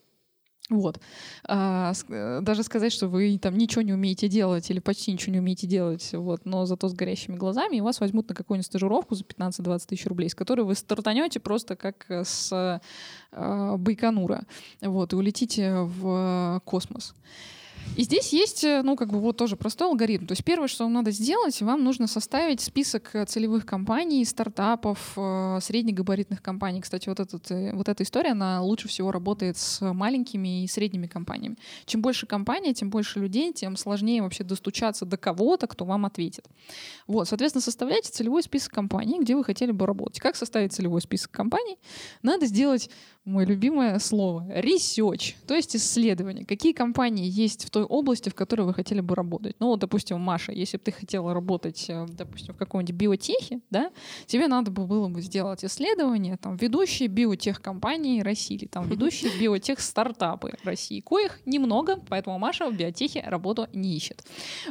вот. А, э, даже сказать, что вы там ничего не умеете делать или почти ничего не умеете делать, вот, но зато с горящими глазами, и вас возьмут на какую-нибудь стажировку за 15-20 тысяч рублей, с которой вы стартанете просто как с э, Байконура, вот, и улетите в космос. И здесь есть, э, ну, как бы вот тоже простой алгоритм. То есть первое, что вам надо сделать, вам нужно составить список э, целевых компаний, стартапов, э, среднегабаритных компаний. Кстати, вот, этот, вот эта история, она лучше всего работает с маленькими и средними компаниями. Чем больше компаний, тем больше людей, тем сложнее вообще достучаться до кого-то, кто вам ответит. Вот, соответственно, составляйте целевой список компаний, где вы хотели бы работать. Как составить целевой список компаний? Надо сделать мое любимое слово — research, то есть исследование. Какие компании есть в той области, в которой вы хотели бы работать? Ну, вот, допустим, Маша, если бы ты хотела работать, э, допустим, в каком-нибудь биотехе, да, тебе надо было бы сделать исследование, там, ведущие биотех-компании России, или там, ведущие биотех-стартапы России, коих немного, поэтому Маша в биотехе работу не ищет.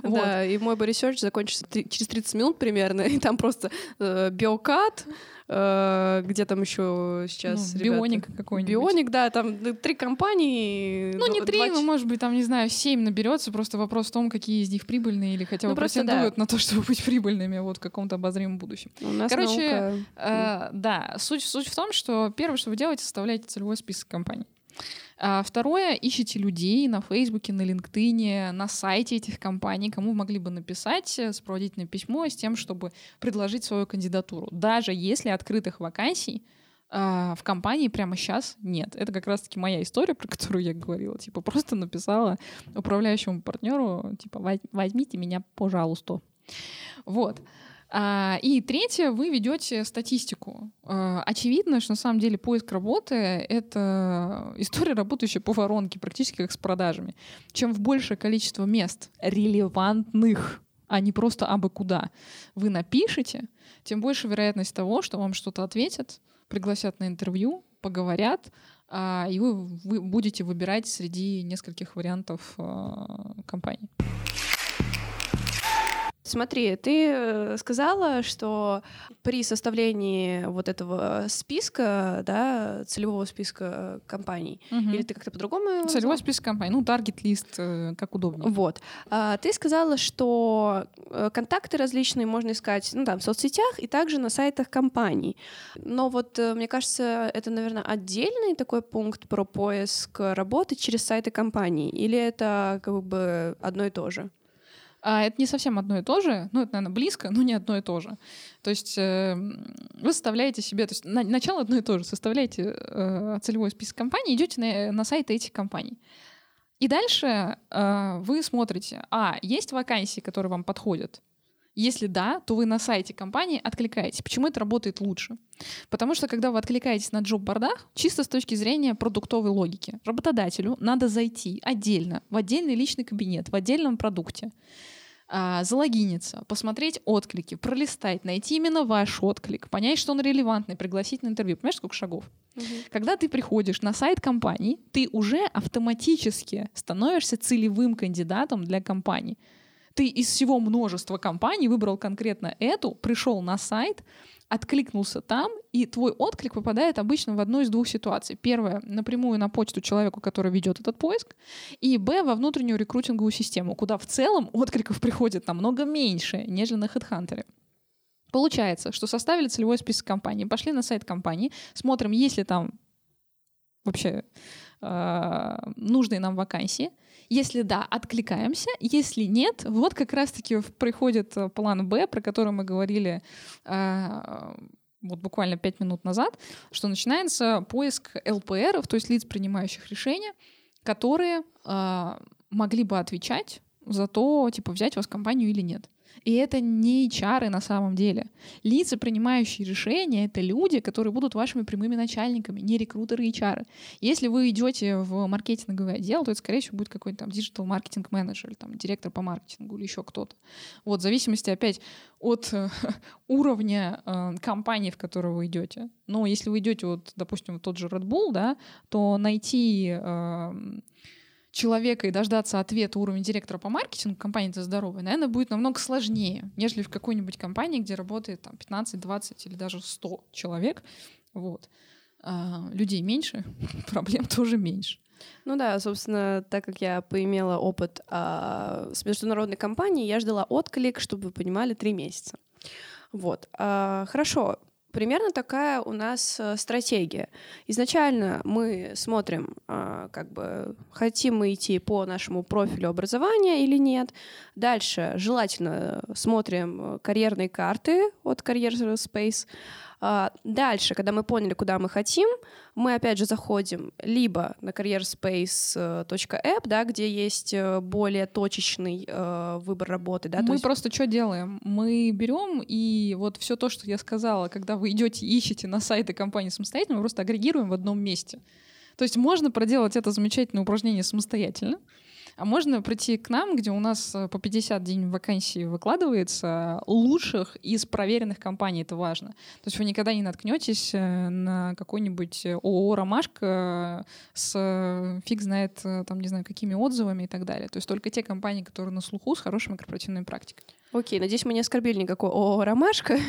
Вот. Да, и мой research закончится через 30 минут примерно, и там просто э, биокат, Э, где там еще сейчас ну, Бионик какой-нибудь. Бионик, да, там три компании. Ну, не три, ну, может быть, там, не знаю, семь наберется. Просто вопрос в том, какие из них прибыльные или хотя бы ну, претендуют да. на то, чтобы быть прибыльными вот в каком-то обозримом будущем. У нас Короче, э, да, суть, суть в том, что первое, что вы делаете, составляете целевой список компаний. А второе, ищите людей на Фейсбуке, на LinkedIn, на сайте этих компаний, кому могли бы написать э, сопроводительное письмо с тем, чтобы предложить свою кандидатуру. Даже если открытых вакансий а, в компании прямо сейчас нет. Это как раз-таки моя история, про которую я говорила. Типа просто написала управляющему партнеру, типа возьмите меня, пожалуйста. Вот. А, и третье, вы ведете статистику. А, очевидно, что на самом деле поиск работы — это история, работающая по воронке, практически как с продажами. Чем в большее количество мест релевантных, а не просто абы куда, вы напишете, тем больше вероятность того, что вам что-то ответят, пригласят на интервью, поговорят, а, и вы, вы будете выбирать среди нескольких вариантов компаний. Смотри, ты э, сказала, что при составлении вот этого списка, да, целевого списка компаний, угу. или ты как-то по-другому? Целевой список компаний, ну, таргет-лист, э, как удобнее. Вот. А, ты сказала, что э, контакты различные можно искать, ну, там, в соцсетях и также на сайтах компаний. Но вот, мне кажется, это, наверное, отдельный такой пункт про поиск работы через сайты компаний, или это как бы одно и то же? А это не совсем одно и то же, ну, это, наверное, близко, но не одно и то же. То есть э, вы составляете себе, то есть на, начало одно и то же, составляете э, целевой список компаний, идете на, на сайты этих компаний. И дальше э, вы смотрите, а, есть вакансии, которые вам подходят, если да, то вы на сайте компании откликаетесь. Почему это работает лучше? Потому что когда вы откликаетесь на джоб-бордах, чисто с точки зрения продуктовой логики, работодателю надо зайти отдельно, в отдельный личный кабинет, в отдельном продукте, а, залогиниться, посмотреть отклики, пролистать, найти именно ваш отклик, понять, что он релевантный, пригласить на интервью. Понимаешь, сколько шагов? Угу. Когда ты приходишь на сайт компании, ты уже автоматически становишься целевым кандидатом для компании ты из всего множества компаний выбрал конкретно эту, пришел на сайт, откликнулся там, и твой отклик попадает обычно в одну из двух ситуаций. Первое — напрямую на почту человеку, который ведет этот поиск, и б — во внутреннюю рекрутинговую систему, куда в целом откликов приходит намного меньше, нежели на HeadHunter. Получается, что составили целевой список компаний, пошли на сайт компании, смотрим, есть ли там вообще э, нужные нам вакансии, если да, откликаемся. Если нет, вот как раз-таки приходит э, план Б, про который мы говорили э, вот буквально пять минут назад, что начинается поиск ЛПРов, то есть лиц, принимающих решения, которые э, могли бы отвечать за то, типа, взять вас компанию или нет. И это не HR на самом деле. Лица, принимающие решения, это люди, которые будут вашими прямыми начальниками, не рекрутеры и HR. Если вы идете в маркетинговый отдел, то это, скорее всего, будет какой-то там digital marketing manager там директор по маркетингу или еще кто-то. Вот, в зависимости, опять, от уровня э, компании, в которую вы идете. Но если вы идете, вот, допустим, в тот же Red Bull, да, то найти э, человека и дождаться ответа уровня директора по маркетингу компании «Это здоровая», наверное, будет намного сложнее, нежели в какой-нибудь компании, где работает там, 15, 20 или даже 100 человек. Вот. А, людей меньше, проблем тоже меньше. Ну да, собственно, так как я поимела опыт а, с международной компанией, я ждала отклик, чтобы вы понимали, три месяца. Вот. А, хорошо, примерно такая у нас э, стратегия. Изначально мы смотрим, а, как бы хотим мы идти по нашему профилю образования или нет. Дальше желательно смотрим э, карьерные карты от Career Space. А, дальше, когда мы поняли, куда мы хотим, мы опять же заходим либо на careerspace.app, да, где есть э, более точечный э, выбор работы. Да, мы есть... просто что делаем? Мы берем и вот все то, что я сказала, когда вы идете ищете на сайты компании самостоятельно, мы просто агрегируем в одном месте. То есть можно проделать это замечательное упражнение самостоятельно, а можно прийти к нам, где у нас э, по 50 день вакансий выкладывается лучших из проверенных компаний, это важно. То есть вы никогда не наткнетесь э, на какой-нибудь ООО «Ромашка» с фиг знает, э, там, не знаю, какими отзывами и так далее. То есть только те компании, которые на слуху с хорошими корпоративными практиками. Окей, надеюсь, мы не оскорбили никакой ООО «Ромашка».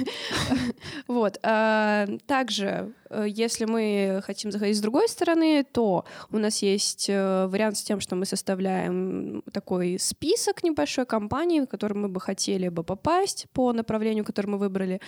Вот. А, также, э, если мы хотим заходить с другой стороны, то у нас есть э, вариант с тем, что мы составляем такой список небольшой компаний, в которые мы бы хотели бы попасть по направлению, которое мы выбрали,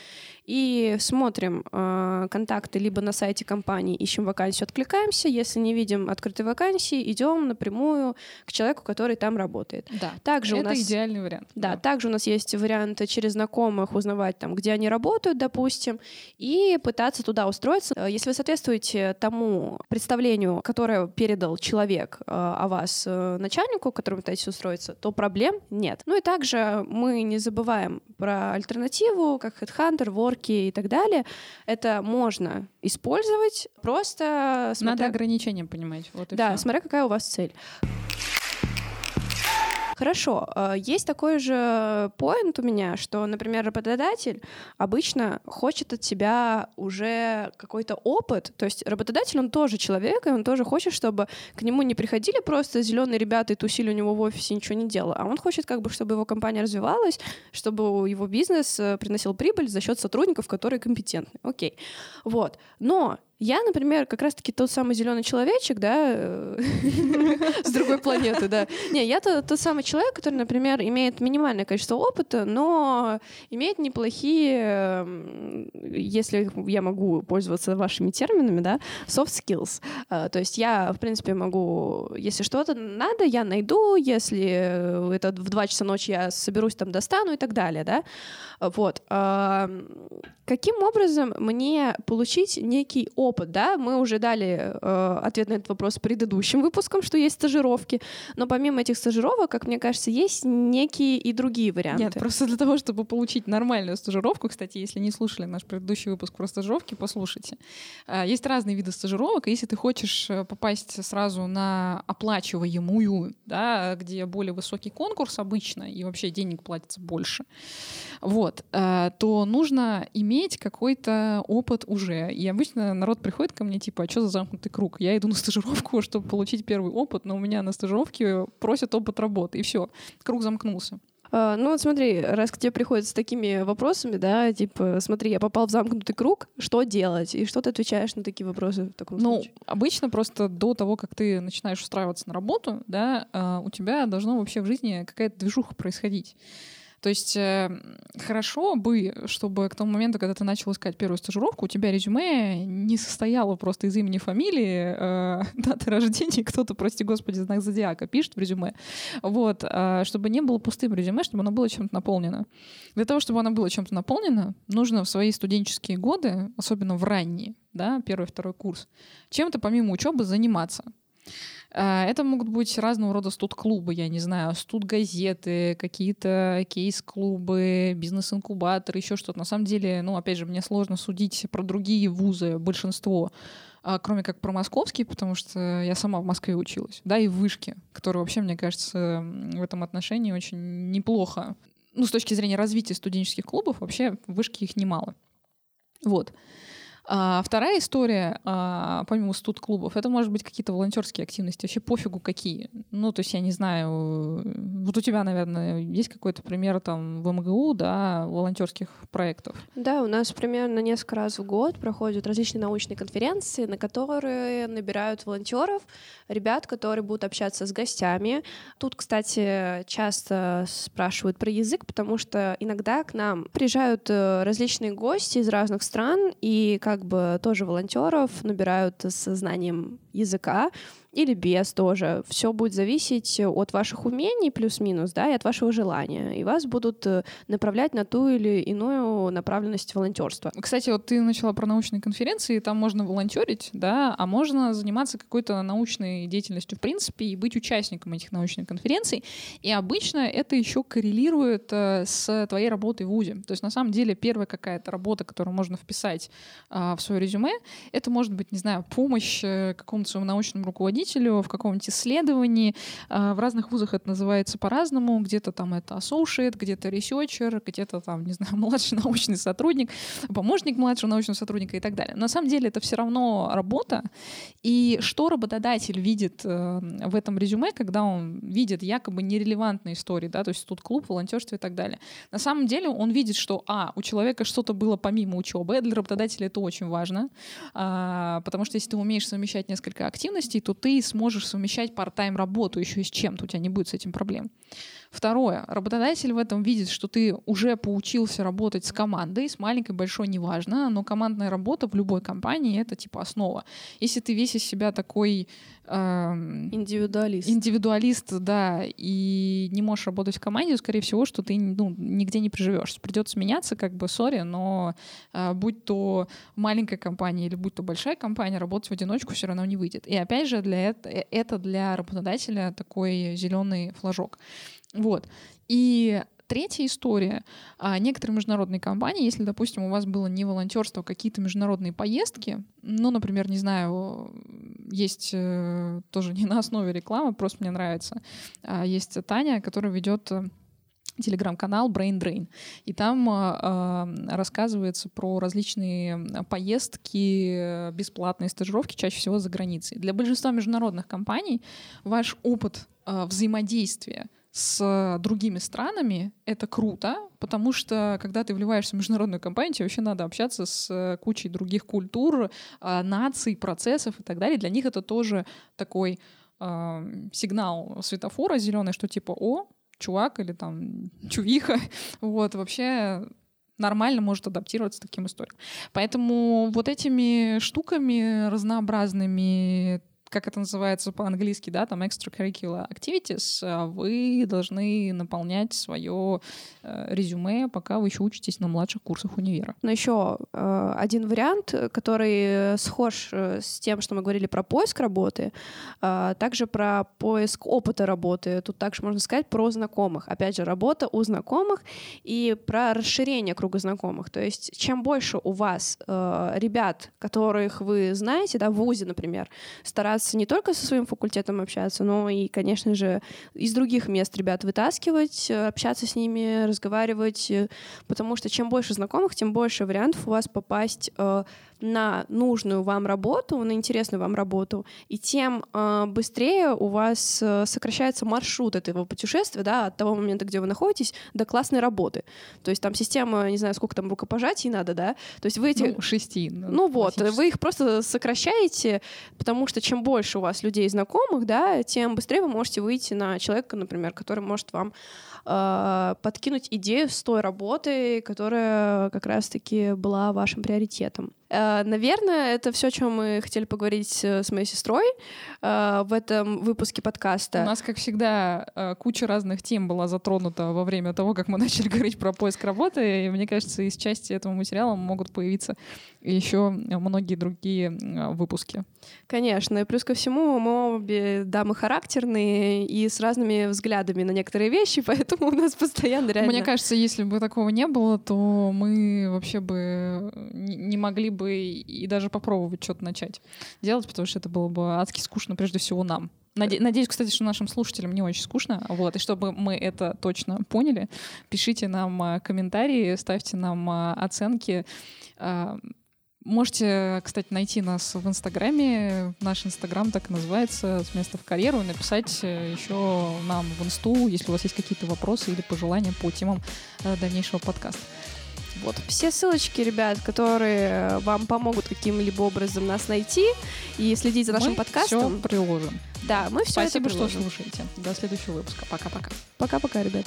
и смотрим э, контакты либо на сайте компании, ищем вакансию, откликаемся. Если не видим открытой вакансии, идем напрямую к человеку, который там работает. Да, также это у нас... идеальный вариант. Да, да, также у нас есть есть вариант через знакомых узнавать, там, где они работают, допустим, и пытаться туда устроиться. Э, если вы соответствуете тому представлению, которое передал человек э, о вас э, начальнику, которому пытаетесь устроиться, то проблем нет. Ну и также мы не забываем про альтернативу, как Headhunter, Worky и так далее. Это можно использовать, просто... Смотря... Надо ограничения понимать. Вот да, все. смотря какая у вас цель. Хорошо, э, есть такой же поинт у меня, что, например, работодатель обычно хочет от тебя уже какой-то опыт, то есть работодатель, он тоже человек, и он тоже хочет, чтобы к нему не приходили просто зеленые ребята и тусили у него в офисе, ничего не делая, а он хочет как бы, чтобы его компания развивалась, чтобы его бизнес э, приносил прибыль за счет сотрудников, которые компетентны. Окей. Вот. Но я, например, как раз-таки тот самый зеленый человечек, да, э, с другой планеты, да. Не, я тот самый человек, который, например, имеет минимальное количество опыта, но имеет неплохие, если я могу пользоваться вашими терминами, да, soft skills. А, то есть я, в принципе, могу, если что-то надо, я найду, если это в 2 часа ночи я соберусь, там, достану и так далее, да. Вот. Каким образом мне получить некий опыт опыт, да, мы уже дали э, ответ на этот вопрос предыдущим выпуском, что есть стажировки, но помимо этих стажировок, как мне кажется, есть некие и другие варианты. Нет, просто для того, чтобы получить нормальную стажировку, кстати, если не слушали наш предыдущий выпуск про стажировки, послушайте. Э, есть разные виды стажировок, и если ты хочешь э, попасть сразу на оплачиваемую, да, где более высокий конкурс обычно, и вообще денег платится больше, вот, э, то нужно иметь какой-то опыт уже. И обычно народ приходит ко мне, типа, а что за замкнутый круг? Я иду на стажировку, чтобы получить первый опыт, но у меня на стажировке просят опыт работы, и все, круг замкнулся. Uh, ну вот смотри, раз к тебе приходят с такими вопросами, да, типа, смотри, я попал в замкнутый круг, что делать? И что ты отвечаешь на такие вопросы в таком ну, случае? Ну, обычно просто до того, как ты начинаешь устраиваться на работу, да, uh, у тебя должно вообще в жизни какая-то движуха происходить. То есть э, хорошо бы, чтобы к тому моменту, когда ты начал искать первую стажировку, у тебя резюме не состояло просто из имени, фамилии, э, даты рождения, кто-то, прости господи, знак зодиака пишет в резюме. Вот, э, чтобы не было пустым резюме, чтобы оно было чем-то наполнено. Для того, чтобы оно было чем-то наполнено, нужно в свои студенческие годы, особенно в ранние, да, первый, второй курс, чем-то помимо учебы заниматься. А, это могут быть разного рода студ-клубы, я не знаю, студ-газеты, какие-то кейс-клубы, бизнес-инкубаторы, еще что-то. На самом деле, ну, опять же, мне сложно судить про другие вузы, большинство, а, кроме как про московский, потому что я сама в Москве училась, да, и в вышке, которые вообще, мне кажется, в этом отношении очень неплохо. Ну, с точки зрения развития студенческих клубов, вообще в вышке их немало. Вот. А вторая история, а, помимо студ-клубов, это может быть какие-то волонтерские активности, вообще пофигу какие. Ну, то есть, я не знаю, вот у тебя, наверное, есть какой-то пример там в МГУ, да, волонтерских проектов? Да, у нас примерно несколько раз в год проходят различные научные конференции, на которые набирают волонтеров, ребят, которые будут общаться с гостями. Тут, кстати, часто спрашивают про язык, потому что иногда к нам приезжают э, различные гости из разных стран, и как бы тоже волонтеров набирают с знанием языка, или без тоже. Все будет зависеть от ваших умений плюс-минус, да, и от вашего желания. И вас будут э, направлять на ту или иную направленность волонтерства. Кстати, вот ты начала про научные конференции, там можно волонтерить, да, а можно заниматься какой-то научной деятельностью в принципе и быть участником этих научных конференций. И обычно это еще коррелирует э, с твоей работой в ВУЗе. То есть на самом деле первая какая-то работа, которую можно вписать э, в свое резюме, это может быть, не знаю, помощь э, какому-то своему научному руководителю руководителю в каком-нибудь исследовании. А, в разных вузах это называется по-разному. Где-то там это associate, где-то researcher, где-то там, не знаю, младший научный сотрудник, помощник младшего научного сотрудника и так далее. На самом деле это все равно работа. И что работодатель видит э, в этом резюме, когда он видит якобы нерелевантные истории, да, то есть тут клуб, волонтерство и так далее. На самом деле он видит, что, а, у человека что-то было помимо учебы, для работодателя это очень важно, а, потому что если ты умеешь совмещать несколько активностей, то ты ты сможешь совмещать part-time работу еще и с чем-то, у тебя не будет с этим проблем. Второе. Работодатель в этом видит, что ты уже поучился работать с командой, с маленькой, большой, неважно, но командная работа в любой компании — это типа основа. Если ты весь из себя такой... Эм, индивидуалист. Индивидуалист, да, и не можешь работать в команде, скорее всего, что ты ну, нигде не приживешь. Придется меняться, как бы, сори, но э, будь то маленькая компания или будь то большая компания, работать в одиночку все равно не выйдет. И опять же, для это, э, это для работодателя такой зеленый флажок. Вот. И третья история. А, некоторые международные компании, если, допустим, у вас было не волонтерство, а какие-то международные поездки, ну, например, не знаю, есть э, тоже не на основе рекламы, просто мне нравится, а, есть Таня, которая ведет э, телеграм-канал Brain Drain. И там э, рассказывается про различные поездки, бесплатные стажировки, чаще всего за границей. Для большинства международных компаний ваш опыт э, взаимодействия с другими странами, это круто, потому что когда ты вливаешься в международную компанию, тебе вообще надо общаться с кучей других культур, а, наций, процессов и так далее. Для них это тоже такой э, сигнал светофора зеленый, что типа, о, чувак или там чувиха, вот, вообще нормально может адаптироваться к таким историям. Поэтому вот этими штуками разнообразными как это называется по-английски, да, там extracurricular activities, а вы должны наполнять свое э, резюме, пока вы еще учитесь на младших курсах универа. Но еще э, один вариант, который схож э, с тем, что мы говорили про поиск работы, э, также про поиск опыта работы. Тут также можно сказать про знакомых. Опять же, работа у знакомых и про расширение круга знакомых. То есть чем больше у вас ребят, которых вы знаете, да, в ВУЗе, например, стараться стараться не только со своим факультетом общаться, но и, конечно же, из других мест ребят вытаскивать, э, общаться с ними, разговаривать, э, потому что чем больше знакомых, тем больше вариантов у вас попасть э, на нужную вам работу, на интересную вам работу, и тем э, быстрее у вас э, сокращается маршрут этого путешествия, да, от того момента, где вы находитесь, до классной работы. То есть там система, не знаю, сколько там рукопожатий надо, да, то есть вы эти... Ну, шести. Ну, ну вот, вы их просто сокращаете, потому что чем больше у вас людей знакомых, да, тем быстрее вы можете выйти на человека, например, который может вам э, подкинуть идею с той работы, которая как раз-таки была вашим приоритетом. Э, наверное, это все, о чем мы хотели поговорить э, с моей сестрой э, в этом выпуске подкаста. У нас, как всегда, куча разных тем была затронута во время того, как мы начали говорить про поиск работы. И мне кажется, из части этого материала могут появиться еще многие другие выпуски. Конечно. И плюс ко всему, мы обе дамы характерные и с разными взглядами на некоторые вещи, поэтому у нас постоянно реально... Мне кажется, если бы такого не было, то мы вообще бы не могли бы бы и даже попробовать что-то начать делать, потому что это было бы адски скучно прежде всего нам. Наде- надеюсь, кстати, что нашим слушателям не очень скучно. Вот, и чтобы мы это точно поняли, пишите нам а, комментарии, ставьте нам а, оценки. А, можете, кстати, найти нас в Инстаграме. Наш Инстаграм так и называется «С места в карьеру» и написать э, еще нам в Инсту, если у вас есть какие-то вопросы или пожелания по темам э, дальнейшего подкаста. Вот. Все ссылочки, ребят, которые вам помогут каким-либо образом нас найти и следить за нашим мы подкастом. все приложим. Да, мы все Спасибо, это что слушаете. До следующего выпуска. Пока-пока. Пока-пока, ребят.